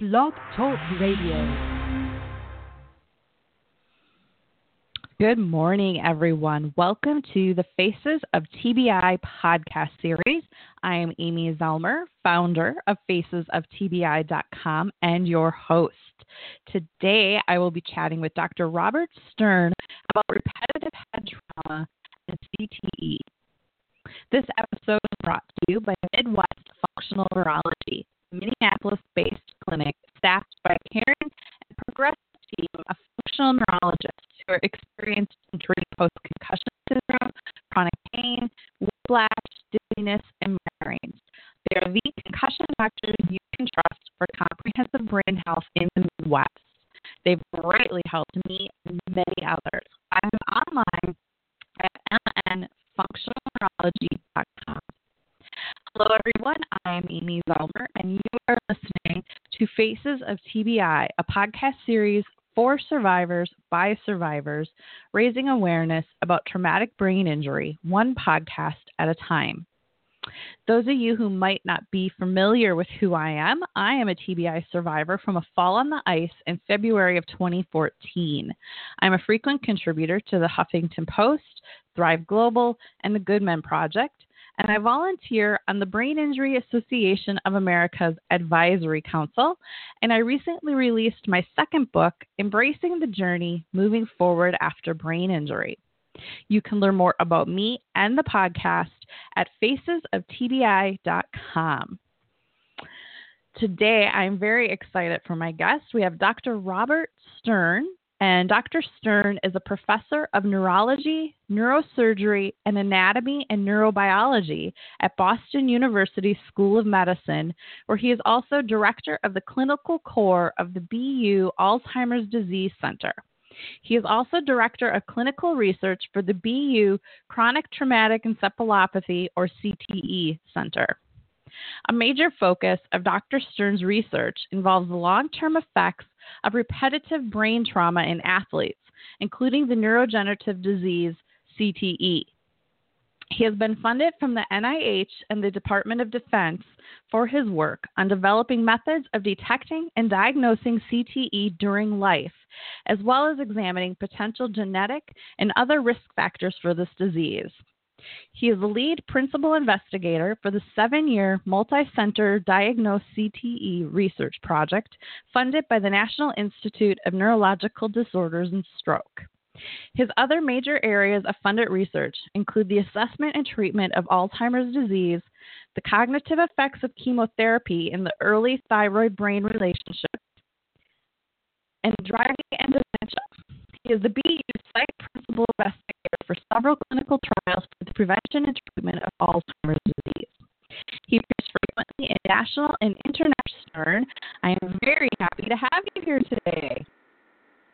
Blog Talk Radio. Good morning, everyone. Welcome to the Faces of TBI podcast series. I am Amy Zellmer, founder of FacesOfTBI.com and your host. Today, I will be chatting with Dr. Robert Stern about repetitive head trauma and CTE. This episode is brought to you by Midwest Functional Neurology, Minneapolis based clinic staffed by caring and progressive team of functional neurologists who are experienced in treating post concussion syndrome, chronic pain, whiplash, dizziness, and migraines. They are the concussion doctors you can trust for comprehensive brain health in the Midwest. They've greatly helped me and many others. I'm online at mnfunctionalneurology.com. Hello, everyone. I'm Amy Zellmer, and you are listening to Faces of TBI, a podcast series for survivors by survivors, raising awareness about traumatic brain injury, one podcast at a time. Those of you who might not be familiar with who I am, I am a TBI survivor from a fall on the ice in February of 2014. I'm a frequent contributor to the Huffington Post, Thrive Global, and the Good Men Project and I volunteer on the Brain Injury Association of America's Advisory Council. And I recently released my second book, Embracing the Journey Moving Forward After Brain Injury. You can learn more about me and the podcast at facesoftbi.com. Today, I'm very excited for my guest. We have Dr. Robert Stern, and Dr. Stern is a professor of neurology, neurosurgery, and anatomy and neurobiology at Boston University School of Medicine, where he is also director of the clinical core of the BU Alzheimer's Disease Center. He is also director of clinical research for the BU Chronic Traumatic Encephalopathy, or CTE, Center. A major focus of Dr. Stern's research involves the long term effects of repetitive brain trauma in athletes, including the neurodegenerative disease CTE. He has been funded from the NIH and the Department of Defense for his work on developing methods of detecting and diagnosing CTE during life, as well as examining potential genetic and other risk factors for this disease. He is the lead principal investigator for the seven year multi center Diagnose CTE research project funded by the National Institute of Neurological Disorders and Stroke. His other major areas of funded research include the assessment and treatment of Alzheimer's disease, the cognitive effects of chemotherapy in the early thyroid brain relationship, and driving and dementia. He is the BU site principal investigator for several clinical trials for the prevention and treatment of Alzheimer's disease. He appears frequently in national and international. I am very happy to have you here today.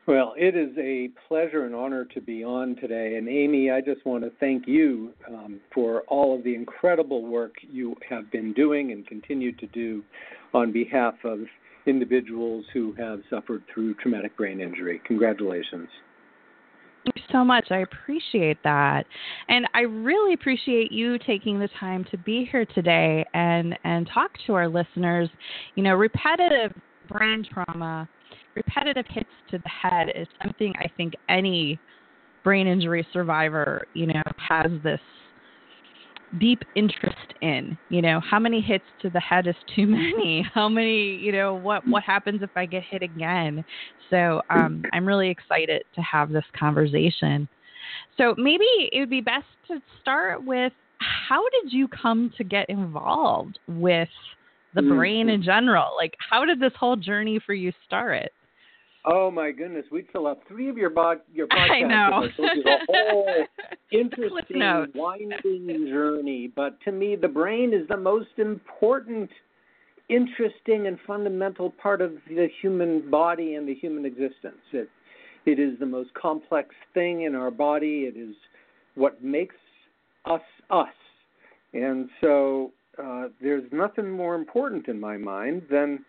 Well, it is a pleasure and honor to be on today. And Amy, I just want to thank you um, for all of the incredible work you have been doing and continue to do on behalf of individuals who have suffered through traumatic brain injury. Congratulations. You so much. I appreciate that. And I really appreciate you taking the time to be here today and, and talk to our listeners. You know, repetitive brain trauma, repetitive hits to the head is something I think any brain injury survivor, you know, has this deep interest in you know how many hits to the head is too many? How many you know what what happens if i get hit again? So um, i'm really excited to have this conversation. So maybe it would be best to start with how did you come to get involved with the mm-hmm. brain in general? Like how did this whole journey for you start Oh my goodness, we'd fill up three of your bod your podcasts. I know. a whole interesting, winding journey. But to me, the brain is the most important, interesting, and fundamental part of the human body and the human existence. It it is the most complex thing in our body. It is what makes us us. And so uh, there's nothing more important in my mind than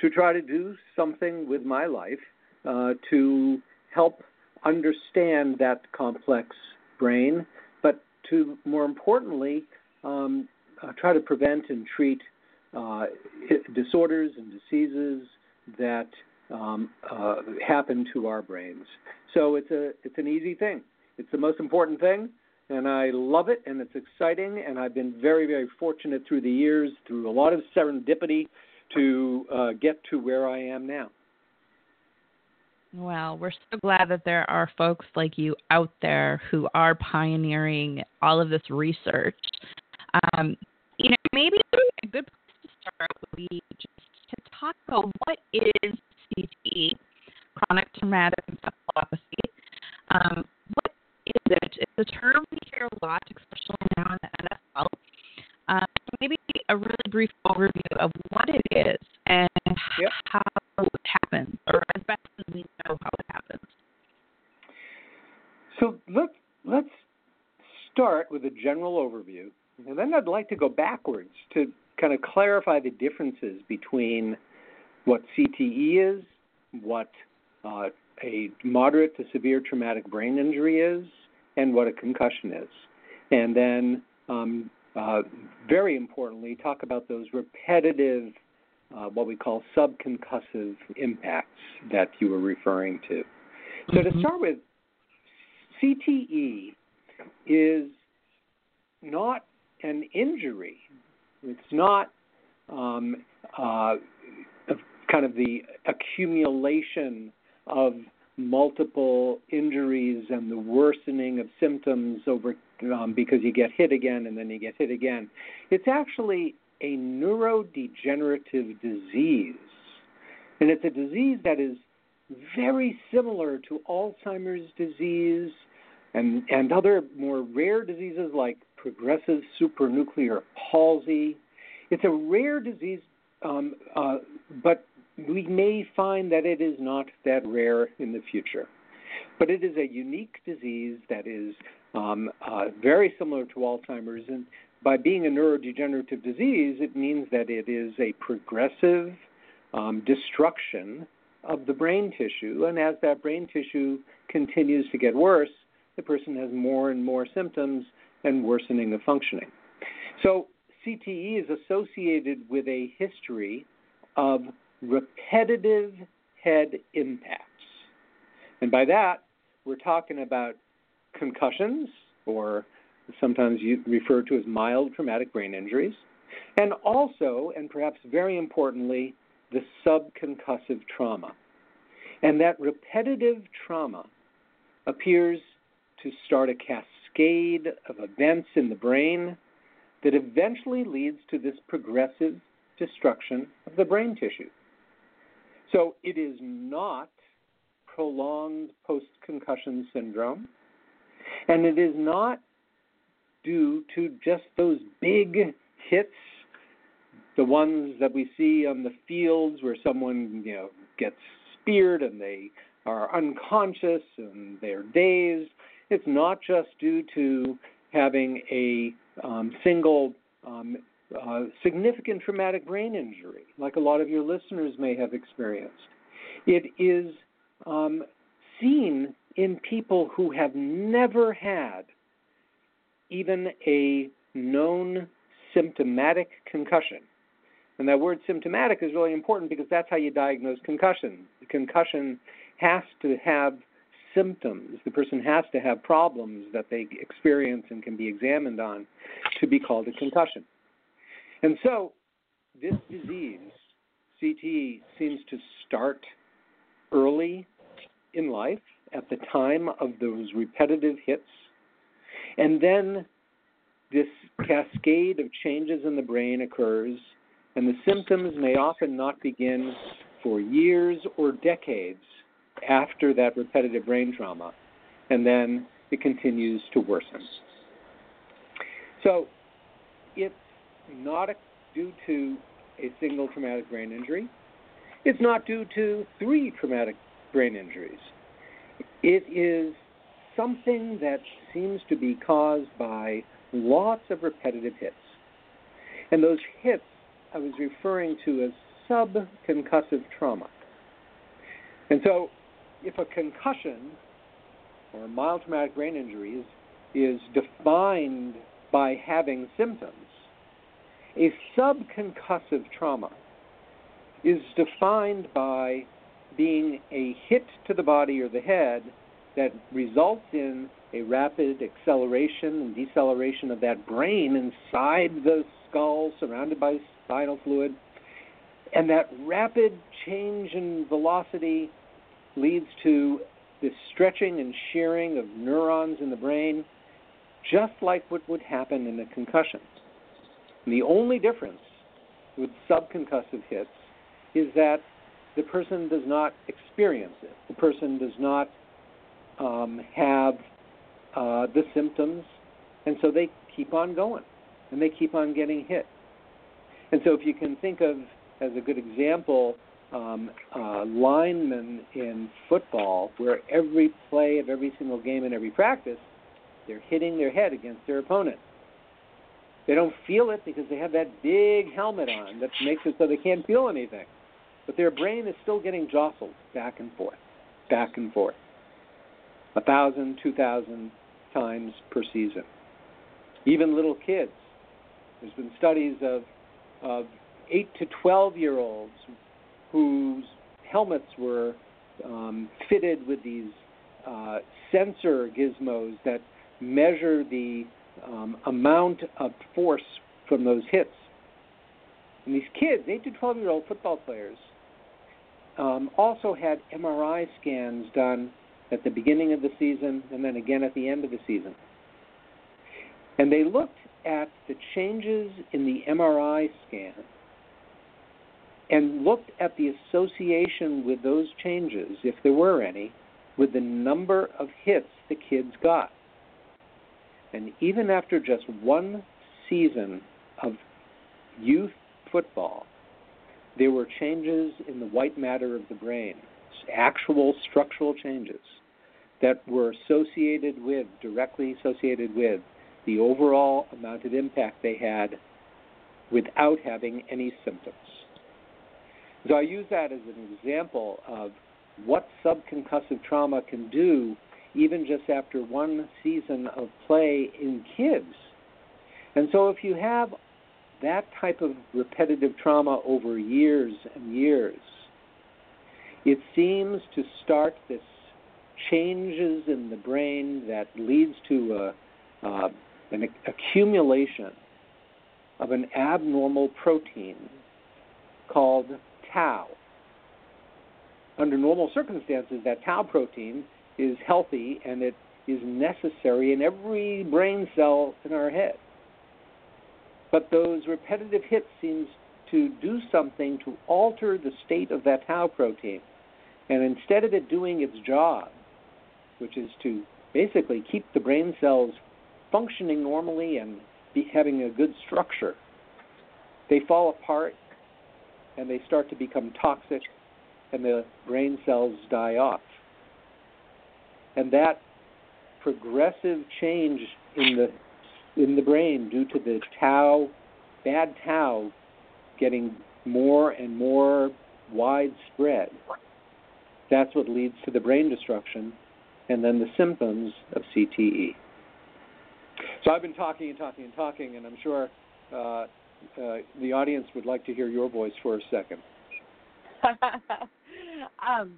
to try to do something with my life uh, to help understand that complex brain, but to more importantly, um, uh, try to prevent and treat uh, disorders and diseases that um, uh, happen to our brains. So it's a it's an easy thing. It's the most important thing, and I love it, and it's exciting. And I've been very very fortunate through the years, through a lot of serendipity, to uh, get to where I am now. Well, we're so glad that there are folks like you out there who are pioneering all of this research. Um, you know, maybe a good place to start would be just to talk about what is CTE, chronic traumatic encephalopathy. Um, what is it? It's a term we hear a lot, especially now in the NFL. Maybe a really brief overview of what it is and yep. how it happens, or as best as we know how it happens. So let's let's start with a general overview, and then I'd like to go backwards to kind of clarify the differences between what CTE is, what uh, a moderate to severe traumatic brain injury is, and what a concussion is. And then, um, uh, very importantly, talk about those repetitive, uh, what we call subconcussive impacts that you were referring to. So, to mm-hmm. start with, CTE is not an injury. It's not um, uh, kind of the accumulation of multiple injuries and the worsening of symptoms over um, because you get hit again and then you get hit again. It's actually a neurodegenerative disease. And it's a disease that is very similar to Alzheimer's disease and, and other more rare diseases like progressive supranuclear palsy. It's a rare disease, um, uh, but we may find that it is not that rare in the future. But it is a unique disease that is um, uh, very similar to Alzheimer's. And by being a neurodegenerative disease, it means that it is a progressive um, destruction of the brain tissue. And as that brain tissue continues to get worse, the person has more and more symptoms and worsening of functioning. So CTE is associated with a history of repetitive head impacts. And by that, we're talking about concussions, or sometimes referred to as mild traumatic brain injuries, and also, and perhaps very importantly, the subconcussive trauma. And that repetitive trauma appears to start a cascade of events in the brain that eventually leads to this progressive destruction of the brain tissue. So it is not prolonged post concussion syndrome, and it is not due to just those big hits, the ones that we see on the fields where someone you know gets speared and they are unconscious and they're dazed. It's not just due to having a um, single um, uh, significant traumatic brain injury, like a lot of your listeners may have experienced. It is um, seen in people who have never had even a known symptomatic concussion. And that word symptomatic is really important because that's how you diagnose concussion. The concussion has to have symptoms. The person has to have problems that they experience and can be examined on to be called a concussion. And so, this disease, CTE, seems to start early in life at the time of those repetitive hits. And then this cascade of changes in the brain occurs, and the symptoms may often not begin for years or decades after that repetitive brain trauma, and then it continues to worsen. So it's not due to a single traumatic brain injury. It's not due to three traumatic brain injuries. It is something that seems to be caused by lots of repetitive hits. And those hits I was referring to as subconcussive trauma. And so, if a concussion or a mild traumatic brain injury is, is defined by having symptoms, a subconcussive trauma is defined by being a hit to the body or the head that results in a rapid acceleration and deceleration of that brain inside the skull surrounded by spinal fluid. And that rapid change in velocity leads to this stretching and shearing of neurons in the brain, just like what would happen in a concussion. And the only difference with subconcussive hits is that the person does not experience it. The person does not um, have uh, the symptoms, and so they keep on going and they keep on getting hit. And so, if you can think of as a good example, um, uh, linemen in football, where every play of every single game and every practice, they're hitting their head against their opponent. They don't feel it because they have that big helmet on that makes it so they can't feel anything. But their brain is still getting jostled back and forth, back and forth. A thousand, two thousand times per season. Even little kids. There's been studies of, of 8 to 12 year olds whose helmets were um, fitted with these uh, sensor gizmos that measure the um, amount of force from those hits. And these kids, 8 to 12 year old football players, um, also had MRI scans done at the beginning of the season and then again at the end of the season. And they looked at the changes in the MRI scan and looked at the association with those changes, if there were any, with the number of hits the kids got. And even after just one season of youth football, there were changes in the white matter of the brain, actual structural changes that were associated with, directly associated with, the overall amount of impact they had without having any symptoms. So I use that as an example of what subconcussive trauma can do even just after one season of play in kids. And so if you have that type of repetitive trauma over years and years, it seems to start this changes in the brain that leads to a, uh, an accumulation of an abnormal protein called tau. Under normal circumstances, that tau protein is healthy and it is necessary in every brain cell in our head. But those repetitive hits seems to do something to alter the state of that tau protein. And instead of it doing its job, which is to basically keep the brain cells functioning normally and be, having a good structure, they fall apart and they start to become toxic and the brain cells die off. And that progressive change in the in the brain due to the tau bad tau getting more and more widespread that's what leads to the brain destruction and then the symptoms of CTE. So I've been talking and talking and talking, and I'm sure uh, uh, the audience would like to hear your voice for a second. um,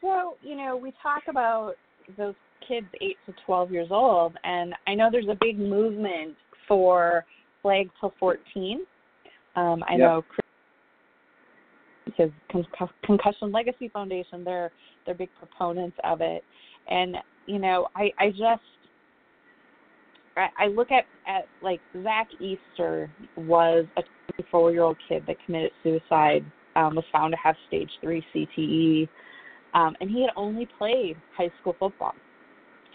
so, you know, we talk about those kids 8 to 12 years old, and I know there's a big movement for flag till 14. Um, I know his Concussion Legacy Foundation, they're, they're big proponents of it. And, you know, I, I just I look at at like Zac Easter was a 24 year old kid that committed suicide. Um, was found to have stage three CTE, um, and he had only played high school football.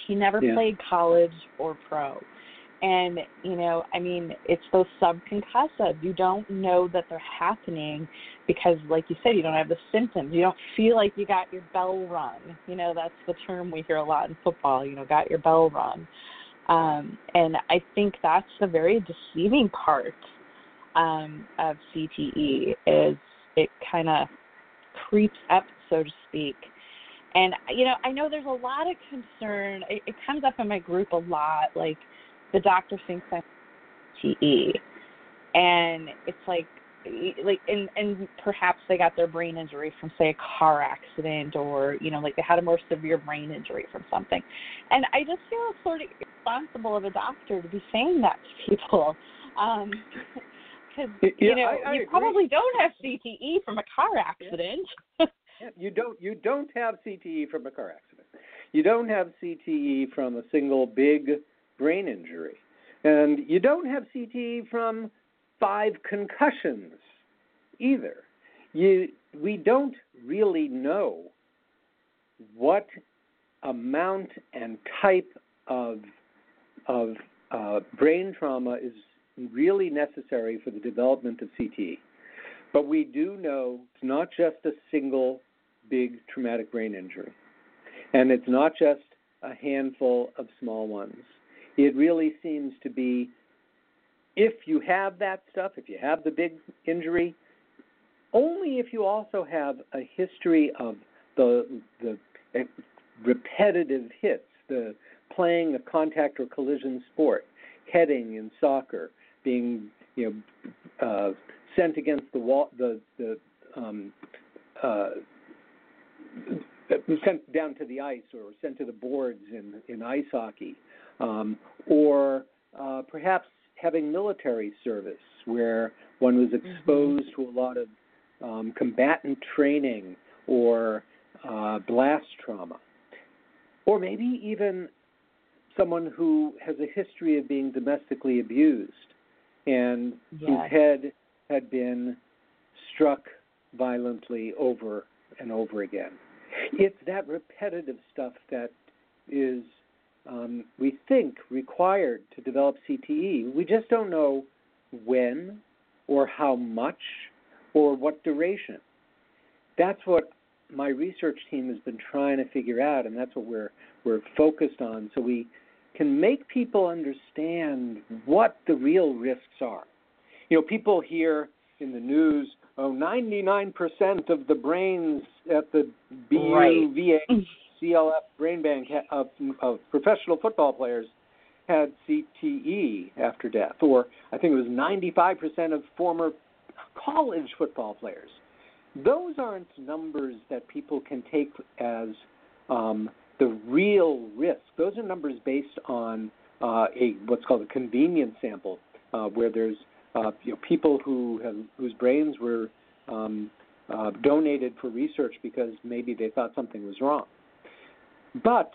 He never yeah. played college or pro. And you know, I mean, it's those subconcussive. You don't know that they're happening because, like you said, you don't have the symptoms. You don't feel like you got your bell rung. You know, that's the term we hear a lot in football. You know, got your bell rung. Um, and I think that's the very deceiving part um, of CTE is it kind of creeps up, so to speak. And you know, I know there's a lot of concern. It, it comes up in my group a lot. Like the doctor thinks I'm CTE, and it's like, like and and perhaps they got their brain injury from say a car accident or you know like they had a more severe brain injury from something and i just feel sort of responsible of a doctor to be saying that to people um because yeah, you know I, I you agree. probably don't have cte from a car accident yeah. you don't you don't have cte from a car accident you don't have cte from a single big brain injury and you don't have cte from five concussions either. You, we don't really know what amount and type of of uh, brain trauma is really necessary for the development of CTE. But we do know it's not just a single big traumatic brain injury, and it's not just a handful of small ones. It really seems to be if you have that stuff, if you have the big injury, only if you also have a history of the the repetitive hits, the playing a contact or collision sport, heading in soccer, being you know uh, sent against the wall, the the um, uh, sent down to the ice or sent to the boards in in ice hockey, um, or uh, perhaps having military service where one was mm-hmm. exposed mm-hmm. to a lot of um, combatant training or uh, blast trauma, or maybe even someone who has a history of being domestically abused and yes. whose head had been struck violently over and over again. It's that repetitive stuff that is um, we think required to develop CTE. We just don't know when or how much or what duration. That's what my research team has been trying to figure out, and that's what we're we're focused on, so we can make people understand what the real risks are. You know, people hear in the news, oh, 99% of the brains at the BUVA right. CLF brain bank of, of professional football players had CTE after death, or I think it was 95% of former college football players. Those aren't numbers that people can take as um, the real risk. Those are numbers based on uh, a what's called a convenience sample, uh, where there's uh, you know, people who have, whose brains were um, uh, donated for research because maybe they thought something was wrong. But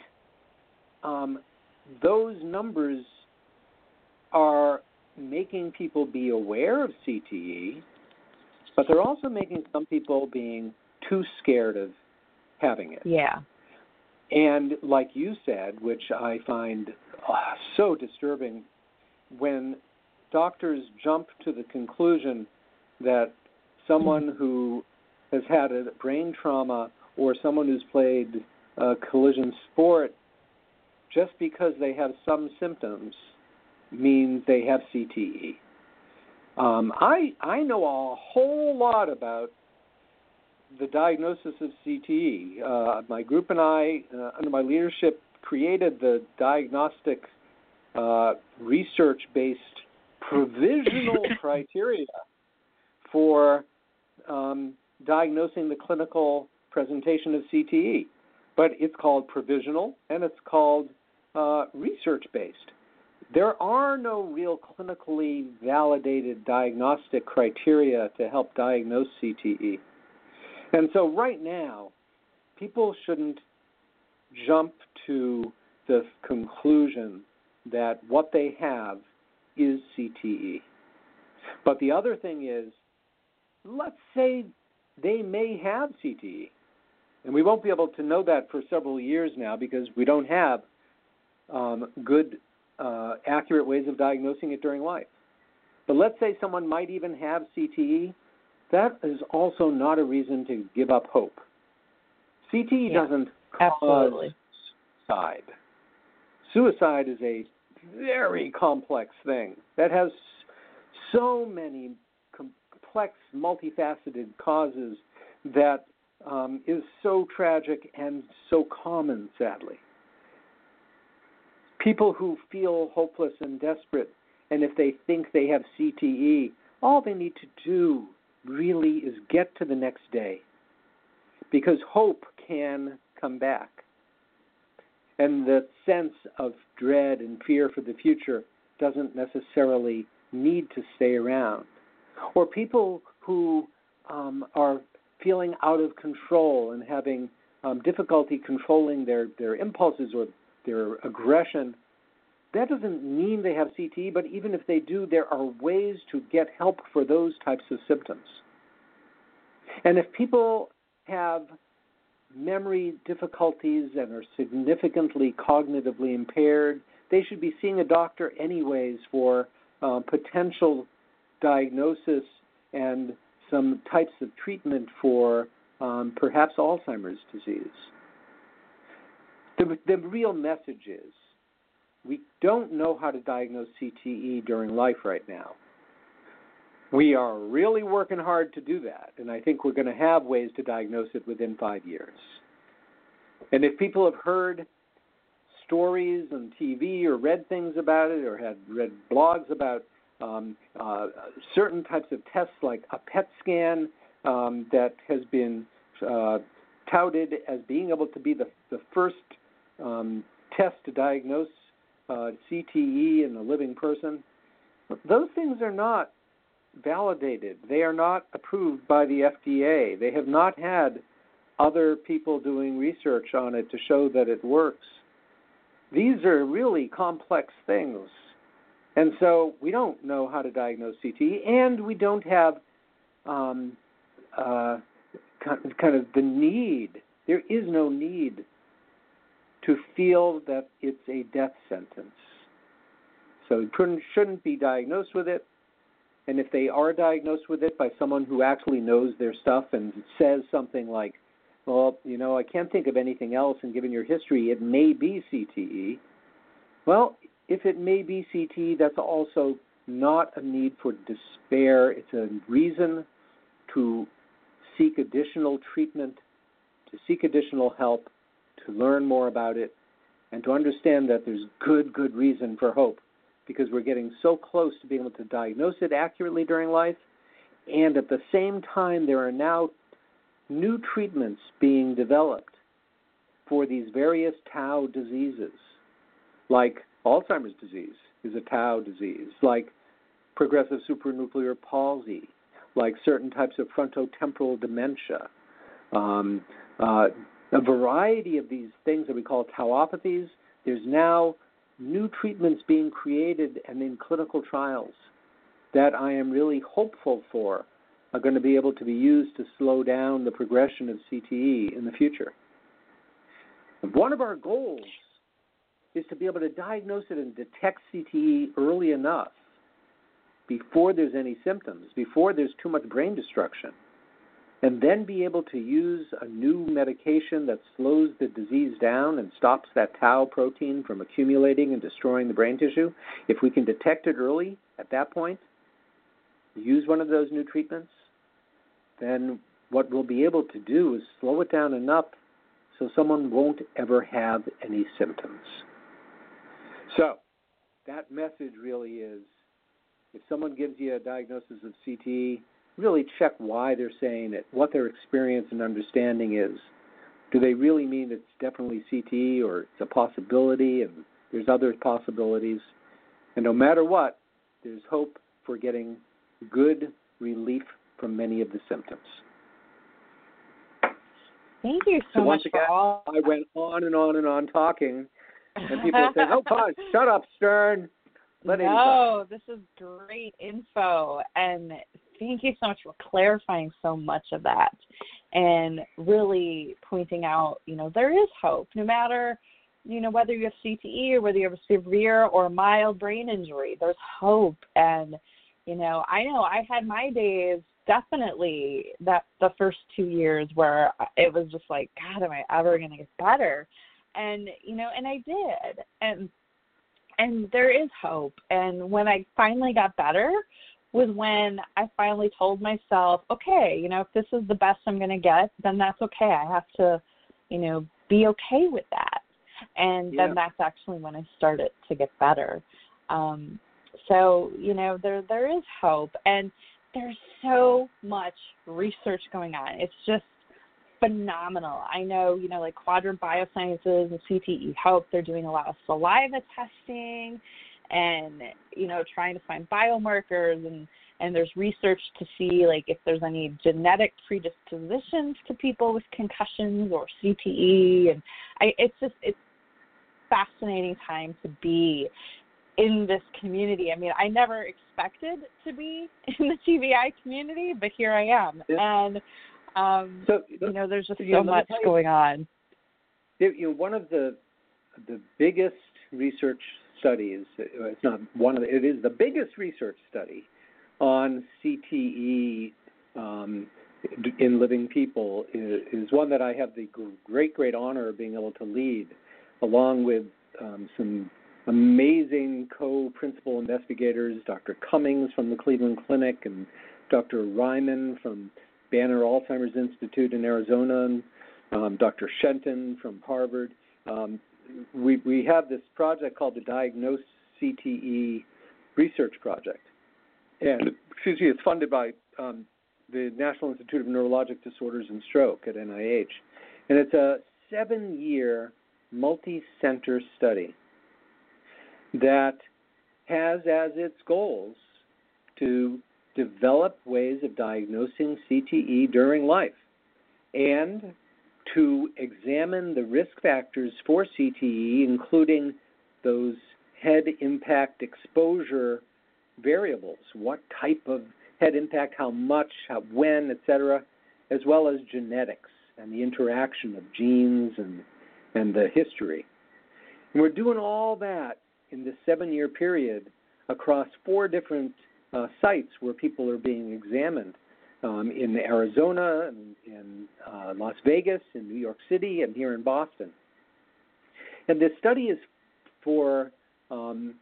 um, those numbers are making people be aware of CTE, but they're also making some people being too scared of having it. Yeah. And like you said, which I find uh, so disturbing, when doctors jump to the conclusion that someone mm-hmm. who has had a brain trauma or someone who's played a collision sport, just because they have some symptoms, means they have CTE. Um, I I know a whole lot about the diagnosis of CTE. Uh, my group and I, uh, under my leadership, created the diagnostic uh, research-based provisional criteria for um, diagnosing the clinical presentation of CTE but it's called provisional and it's called uh, research based. There are no real clinically validated diagnostic criteria to help diagnose CTE. And so, right now, people shouldn't jump to the conclusion that what they have is CTE. But the other thing is, let's say they may have CTE. And we won't be able to know that for several years now because we don't have um, good, uh, accurate ways of diagnosing it during life. But let's say someone might even have CTE. That is also not a reason to give up hope. CTE yeah, doesn't cause absolutely. suicide. Suicide is a very complex thing that has so many complex, multifaceted causes that um, is so tragic and so common, sadly. People who feel hopeless and desperate, and if they think they have CTE, all they need to do really is get to the next day because hope can come back. And the sense of dread and fear for the future doesn't necessarily need to stay around. Or people who um, are feeling out of control and having um, difficulty controlling their, their impulses or their aggression, that doesn't mean they have CTE, but even if they do, there are ways to get help for those types of symptoms. And if people have memory difficulties and are significantly cognitively impaired, they should be seeing a doctor anyways for uh, potential diagnosis and some types of treatment for um, perhaps Alzheimer's disease. The, the real message is we don't know how to diagnose CTE during life right now. We are really working hard to do that, and I think we're going to have ways to diagnose it within five years. And if people have heard stories on TV or read things about it or had read blogs about um, uh, certain types of tests like a PET scan um, that has been uh, touted as being able to be the, the first um, test to diagnose uh, CTE in a living person. Those things are not validated. They are not approved by the FDA. They have not had other people doing research on it to show that it works. These are really complex things. And so we don't know how to diagnose CTE, and we don't have um, uh, kind of the need. There is no need to feel that it's a death sentence. So you shouldn't be diagnosed with it. And if they are diagnosed with it by someone who actually knows their stuff and says something like, well, you know, I can't think of anything else, and given your history, it may be CTE. Well, if it may be CTE, that's also not a need for despair. It's a reason to seek additional treatment, to seek additional help, to learn more about it, and to understand that there's good, good reason for hope because we're getting so close to being able to diagnose it accurately during life. And at the same time, there are now new treatments being developed for these various tau diseases, like Alzheimer's disease is a tau disease, like progressive supranuclear palsy, like certain types of frontotemporal dementia. Um, uh, a variety of these things that we call tauopathies. There's now new treatments being created and in clinical trials that I am really hopeful for are going to be able to be used to slow down the progression of CTE in the future. One of our goals is to be able to diagnose it and detect CTE early enough before there's any symptoms, before there's too much brain destruction and then be able to use a new medication that slows the disease down and stops that tau protein from accumulating and destroying the brain tissue, if we can detect it early at that point, use one of those new treatments, then what we'll be able to do is slow it down enough so someone won't ever have any symptoms. So, that message really is if someone gives you a diagnosis of CTE, really check why they're saying it, what their experience and understanding is. Do they really mean it's definitely CTE or it's a possibility and there's other possibilities? And no matter what, there's hope for getting good relief from many of the symptoms. Thank you so, so much again, for all. I went on and on and on talking, and people said, "Oh, pause! Shut up, Stern." Let no, this is great info, and thank you so much for clarifying so much of that and really pointing out, you know, there is hope no matter, you know, whether you have CTE or whether you have a severe or mild brain injury, there's hope. And, you know, I know I had my days definitely that the first two years where it was just like, God, am I ever going to get better? And, you know, and I did. And, and there is hope. And when I finally got better, was when I finally told myself, okay, you know, if this is the best I'm going to get, then that's okay. I have to, you know, be okay with that. And yeah. then that's actually when I started to get better. Um, so, you know, there there is hope. And there's so much research going on. It's just phenomenal. I know, you know, like Quadrant Biosciences and CTE Health, they're doing a lot of saliva testing and, you know, trying to find biomarkers and and there's research to see like if there's any genetic predispositions to people with concussions or CTE and I it's just it's fascinating time to be in this community. I mean, I never expected to be in the TBI community, but here I am. And um, so, you know, there's just so much going on. You know, one of the the biggest research studies. It's not one of the, it is the biggest research study on CTE um, in living people is, is, one that I have the great great honor of being able to lead, along with um, some amazing co-principal investigators, Dr. Cummings from the Cleveland Clinic and Dr. Reiman from Banner Alzheimer's Institute in Arizona, and um, Dr. Shenton from Harvard. Um, we, we have this project called the Diagnose CTE Research Project. And, excuse me, it's funded by um, the National Institute of Neurologic Disorders and Stroke at NIH. And it's a seven year multi center study that has as its goals to develop ways of diagnosing CTE during life and to examine the risk factors for CTE, including those head impact exposure variables what type of head impact, how much, how, when, etc., as well as genetics and the interaction of genes and, and the history. And we're doing all that in this seven year period across four different uh, sites where people are being examined um, in Arizona, and uh, Las Vegas, in New York City, and here in Boston. And this study is for um,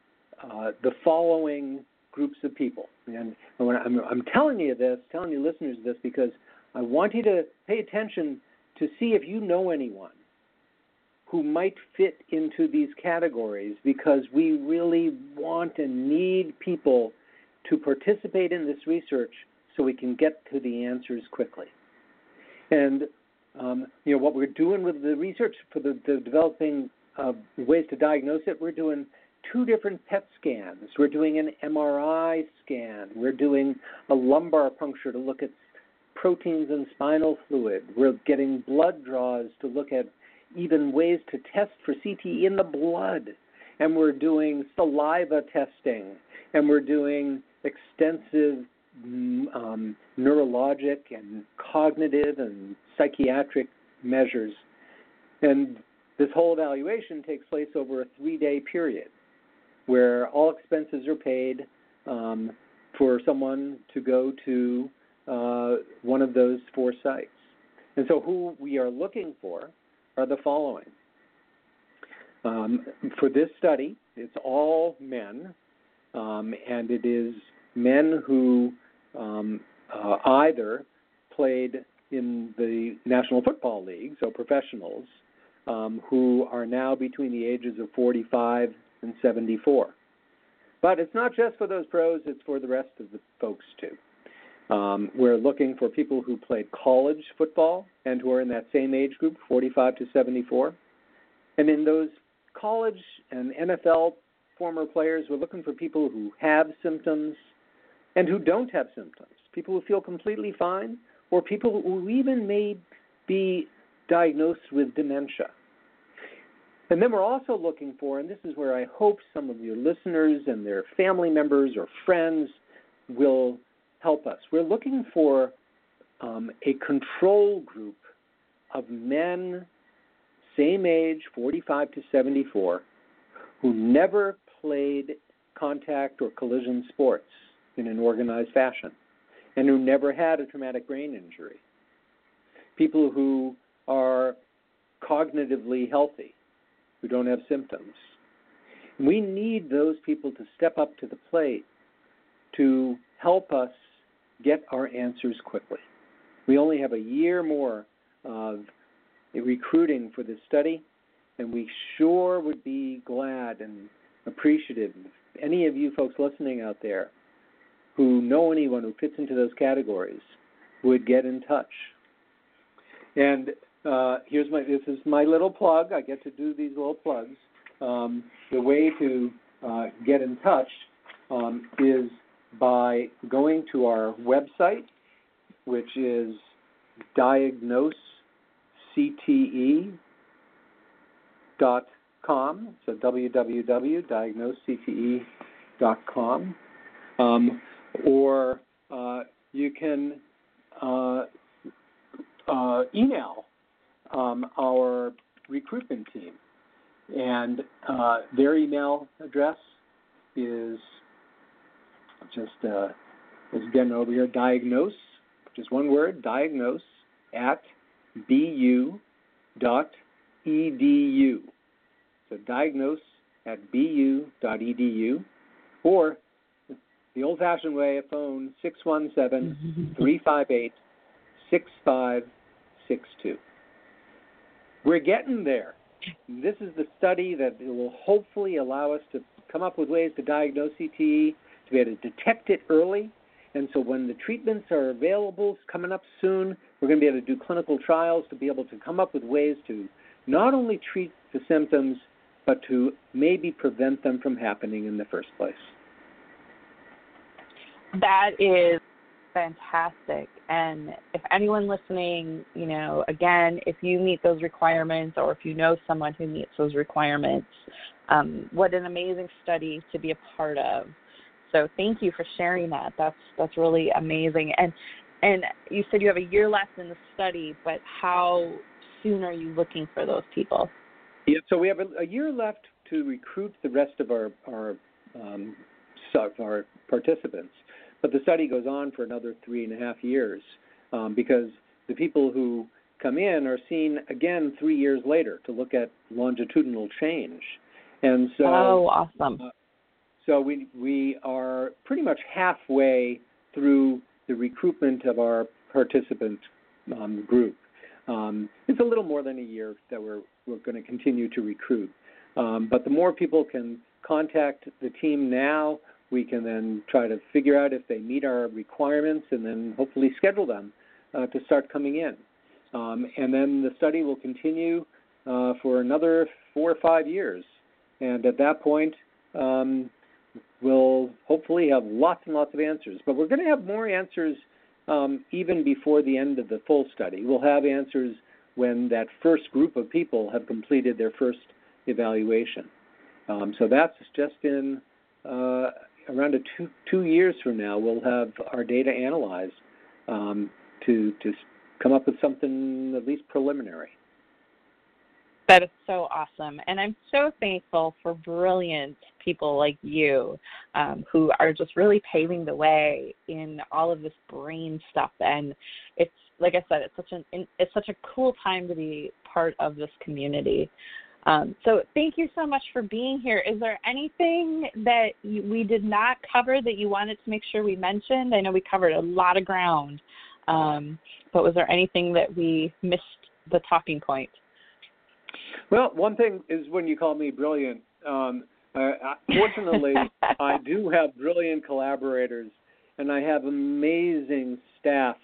uh, the following groups of people. And I'm, I'm telling you this, telling you listeners this, because I want you to pay attention to see if you know anyone who might fit into these categories because we really want and need people to participate in this research so we can get to the answers quickly. And um, you know what we're doing with the research for the, the developing uh, ways to diagnose it, we're doing two different PET scans. We're doing an MRI scan. We're doing a lumbar puncture to look at proteins and spinal fluid. We're getting blood draws to look at even ways to test for CTE in the blood. And we're doing saliva testing. And we're doing extensive um, neurologic and cognitive and psychiatric measures. And this whole evaluation takes place over a three day period where all expenses are paid um, for someone to go to uh, one of those four sites. And so, who we are looking for are the following. Um, for this study, it's all men, um, and it is men who um, uh, either played in the National Football League, so professionals, um, who are now between the ages of 45 and 74. But it's not just for those pros, it's for the rest of the folks too. Um, we're looking for people who played college football and who are in that same age group, 45 to 74. And in those college and NFL former players, we're looking for people who have symptoms and who don't have symptoms, people who feel completely fine, or people who even may be diagnosed with dementia. And then we're also looking for, and this is where I hope some of your listeners and their family members or friends will help us. We're looking for um, a control group of men, same age, 45 to 74, who never played contact or collision sports in an organized fashion and who never had a traumatic brain injury. People who are cognitively healthy who don't have symptoms. We need those people to step up to the plate to help us get our answers quickly. We only have a year more of recruiting for this study, and we sure would be glad and appreciative any of you folks listening out there who know anyone who fits into those categories would get in touch. And uh, here's my this is my little plug. I get to do these little plugs. Um, the way to uh, get in touch um, is by going to our website, which is diagnosecte.com. So www.diagnosecte.com. Um, or uh, you can uh, uh, email um, our recruitment team. And uh, their email address is just uh, again over here diagnose, just one word, diagnose at bu dot edu. So diagnose at bu.edu or the old fashioned way, phone 617 358 6562. We're getting there. This is the study that will hopefully allow us to come up with ways to diagnose CTE, to be able to detect it early. And so when the treatments are available coming up soon, we're going to be able to do clinical trials to be able to come up with ways to not only treat the symptoms, but to maybe prevent them from happening in the first place. That is fantastic. And if anyone listening, you know, again, if you meet those requirements or if you know someone who meets those requirements, um, what an amazing study to be a part of. So thank you for sharing that. That's that's really amazing. And and you said you have a year left in the study, but how soon are you looking for those people? Yeah, so we have a, a year left to recruit the rest of our our um, our participants. But the study goes on for another three and a half years um, because the people who come in are seen again three years later to look at longitudinal change. And so, oh, awesome. Uh, so we we are pretty much halfway through the recruitment of our participant um, group. Um, it's a little more than a year that we're we're going to continue to recruit. Um, but the more people can contact the team now, we can then try to figure out if they meet our requirements and then hopefully schedule them uh, to start coming in. Um, and then the study will continue uh, for another four or five years. And at that point, um, we'll hopefully have lots and lots of answers. But we're going to have more answers um, even before the end of the full study. We'll have answers when that first group of people have completed their first evaluation. Um, so that's just in uh, around a two two years from now, we'll have our data analyzed um, to to come up with something at least preliminary. That is so awesome, and I'm so thankful for brilliant people like you, um, who are just really paving the way in all of this brain stuff. And it's like I said, it's such an it's such a cool time to be part of this community. Um, so thank you so much for being here. Is there anything that you, we did not cover that you wanted to make sure we mentioned? I know we covered a lot of ground, um, but was there anything that we missed the talking point? Well, one thing is when you call me brilliant. Um, uh, fortunately, I do have brilliant collaborators, and I have amazing staff,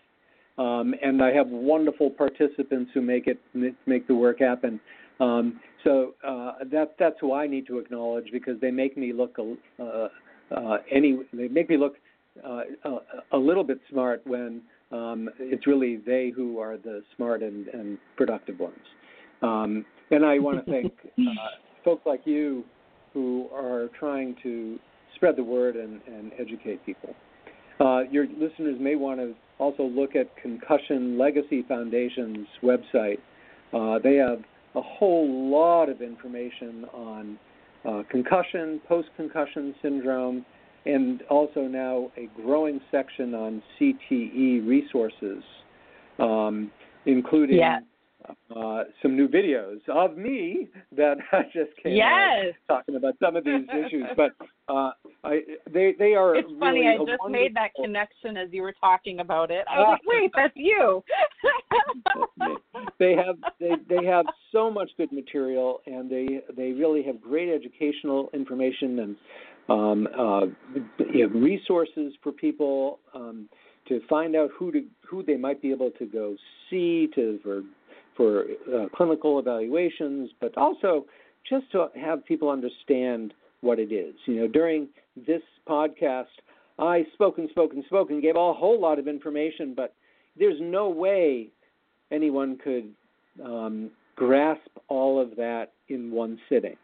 um, and I have wonderful participants who make it make the work happen. Um, so uh, that that's who I need to acknowledge because they make me look a, uh, uh, any they make me look uh, a, a little bit smart when um, it's really they who are the smart and, and productive ones. Um, and I want to thank uh, folks like you who are trying to spread the word and, and educate people. Uh, your listeners may want to also look at Concussion Legacy Foundation's website. Uh, they have a whole lot of information on uh, concussion, post concussion syndrome, and also now a growing section on CTE resources, um, including yeah. Uh, some new videos of me that I just came yes. out talking about some of these issues. But uh, I, they they are. It's funny. I just made that connection as you were talking about it. I was like, wait, that's you. they have they they have so much good material, and they they really have great educational information and um, uh, you know, resources for people. Um, to find out who to who they might be able to go see to for for uh, clinical evaluations, but also just to have people understand what it is. You know, during this podcast, I spoke and spoke and spoke and gave a whole lot of information, but there's no way anyone could um, grasp all of that in one sitting.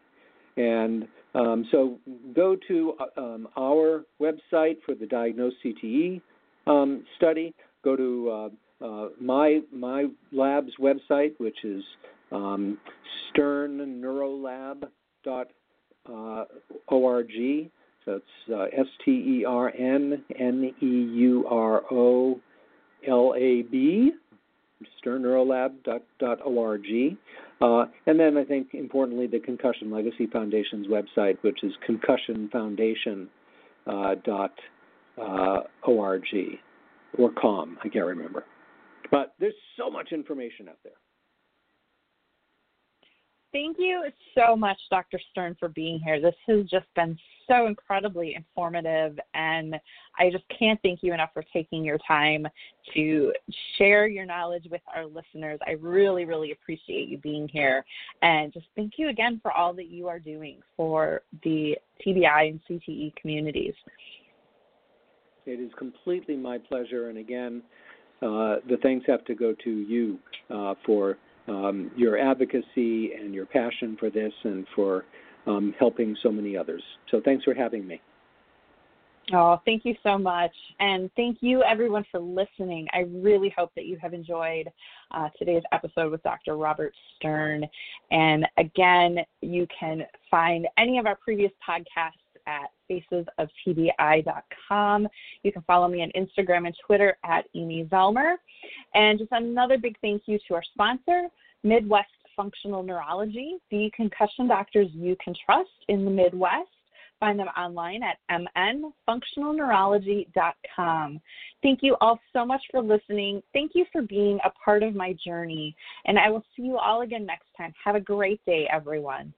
And um, so go to uh, um, our website for the DIAGNOSE CTE um, study. Go to uh, my my lab's website, which is um, sternneurolab.org. Uh, so it's uh, S T E R N N E U R O L A B, sternneurolab.org. Uh, and then I think importantly the Concussion Legacy Foundation's website, which is concussionfoundation.org uh, or com, I can't remember. But there's so much information out there. Thank you so much, Dr. Stern, for being here. This has just been so incredibly informative, and I just can't thank you enough for taking your time to share your knowledge with our listeners. I really, really appreciate you being here, and just thank you again for all that you are doing for the TBI and CTE communities. It is completely my pleasure, and again, the thanks have to go to you uh, for um, your advocacy and your passion for this and for um, helping so many others. So thanks for having me. Oh, thank you so much. And thank you, everyone, for listening. I really hope that you have enjoyed uh, today's episode with Dr. Robert Stern. And again, you can find any of our previous podcasts at facesoftbi.com. You can follow me on Instagram and Twitter at Amy Zellmer. And just another big thank you to our sponsor, Midwest Functional Neurology, the concussion doctors you can trust in the Midwest. Find them online at mnfunctionalneurology.com. Thank you all so much for listening. Thank you for being a part of my journey. And I will see you all again next time. Have a great day, everyone.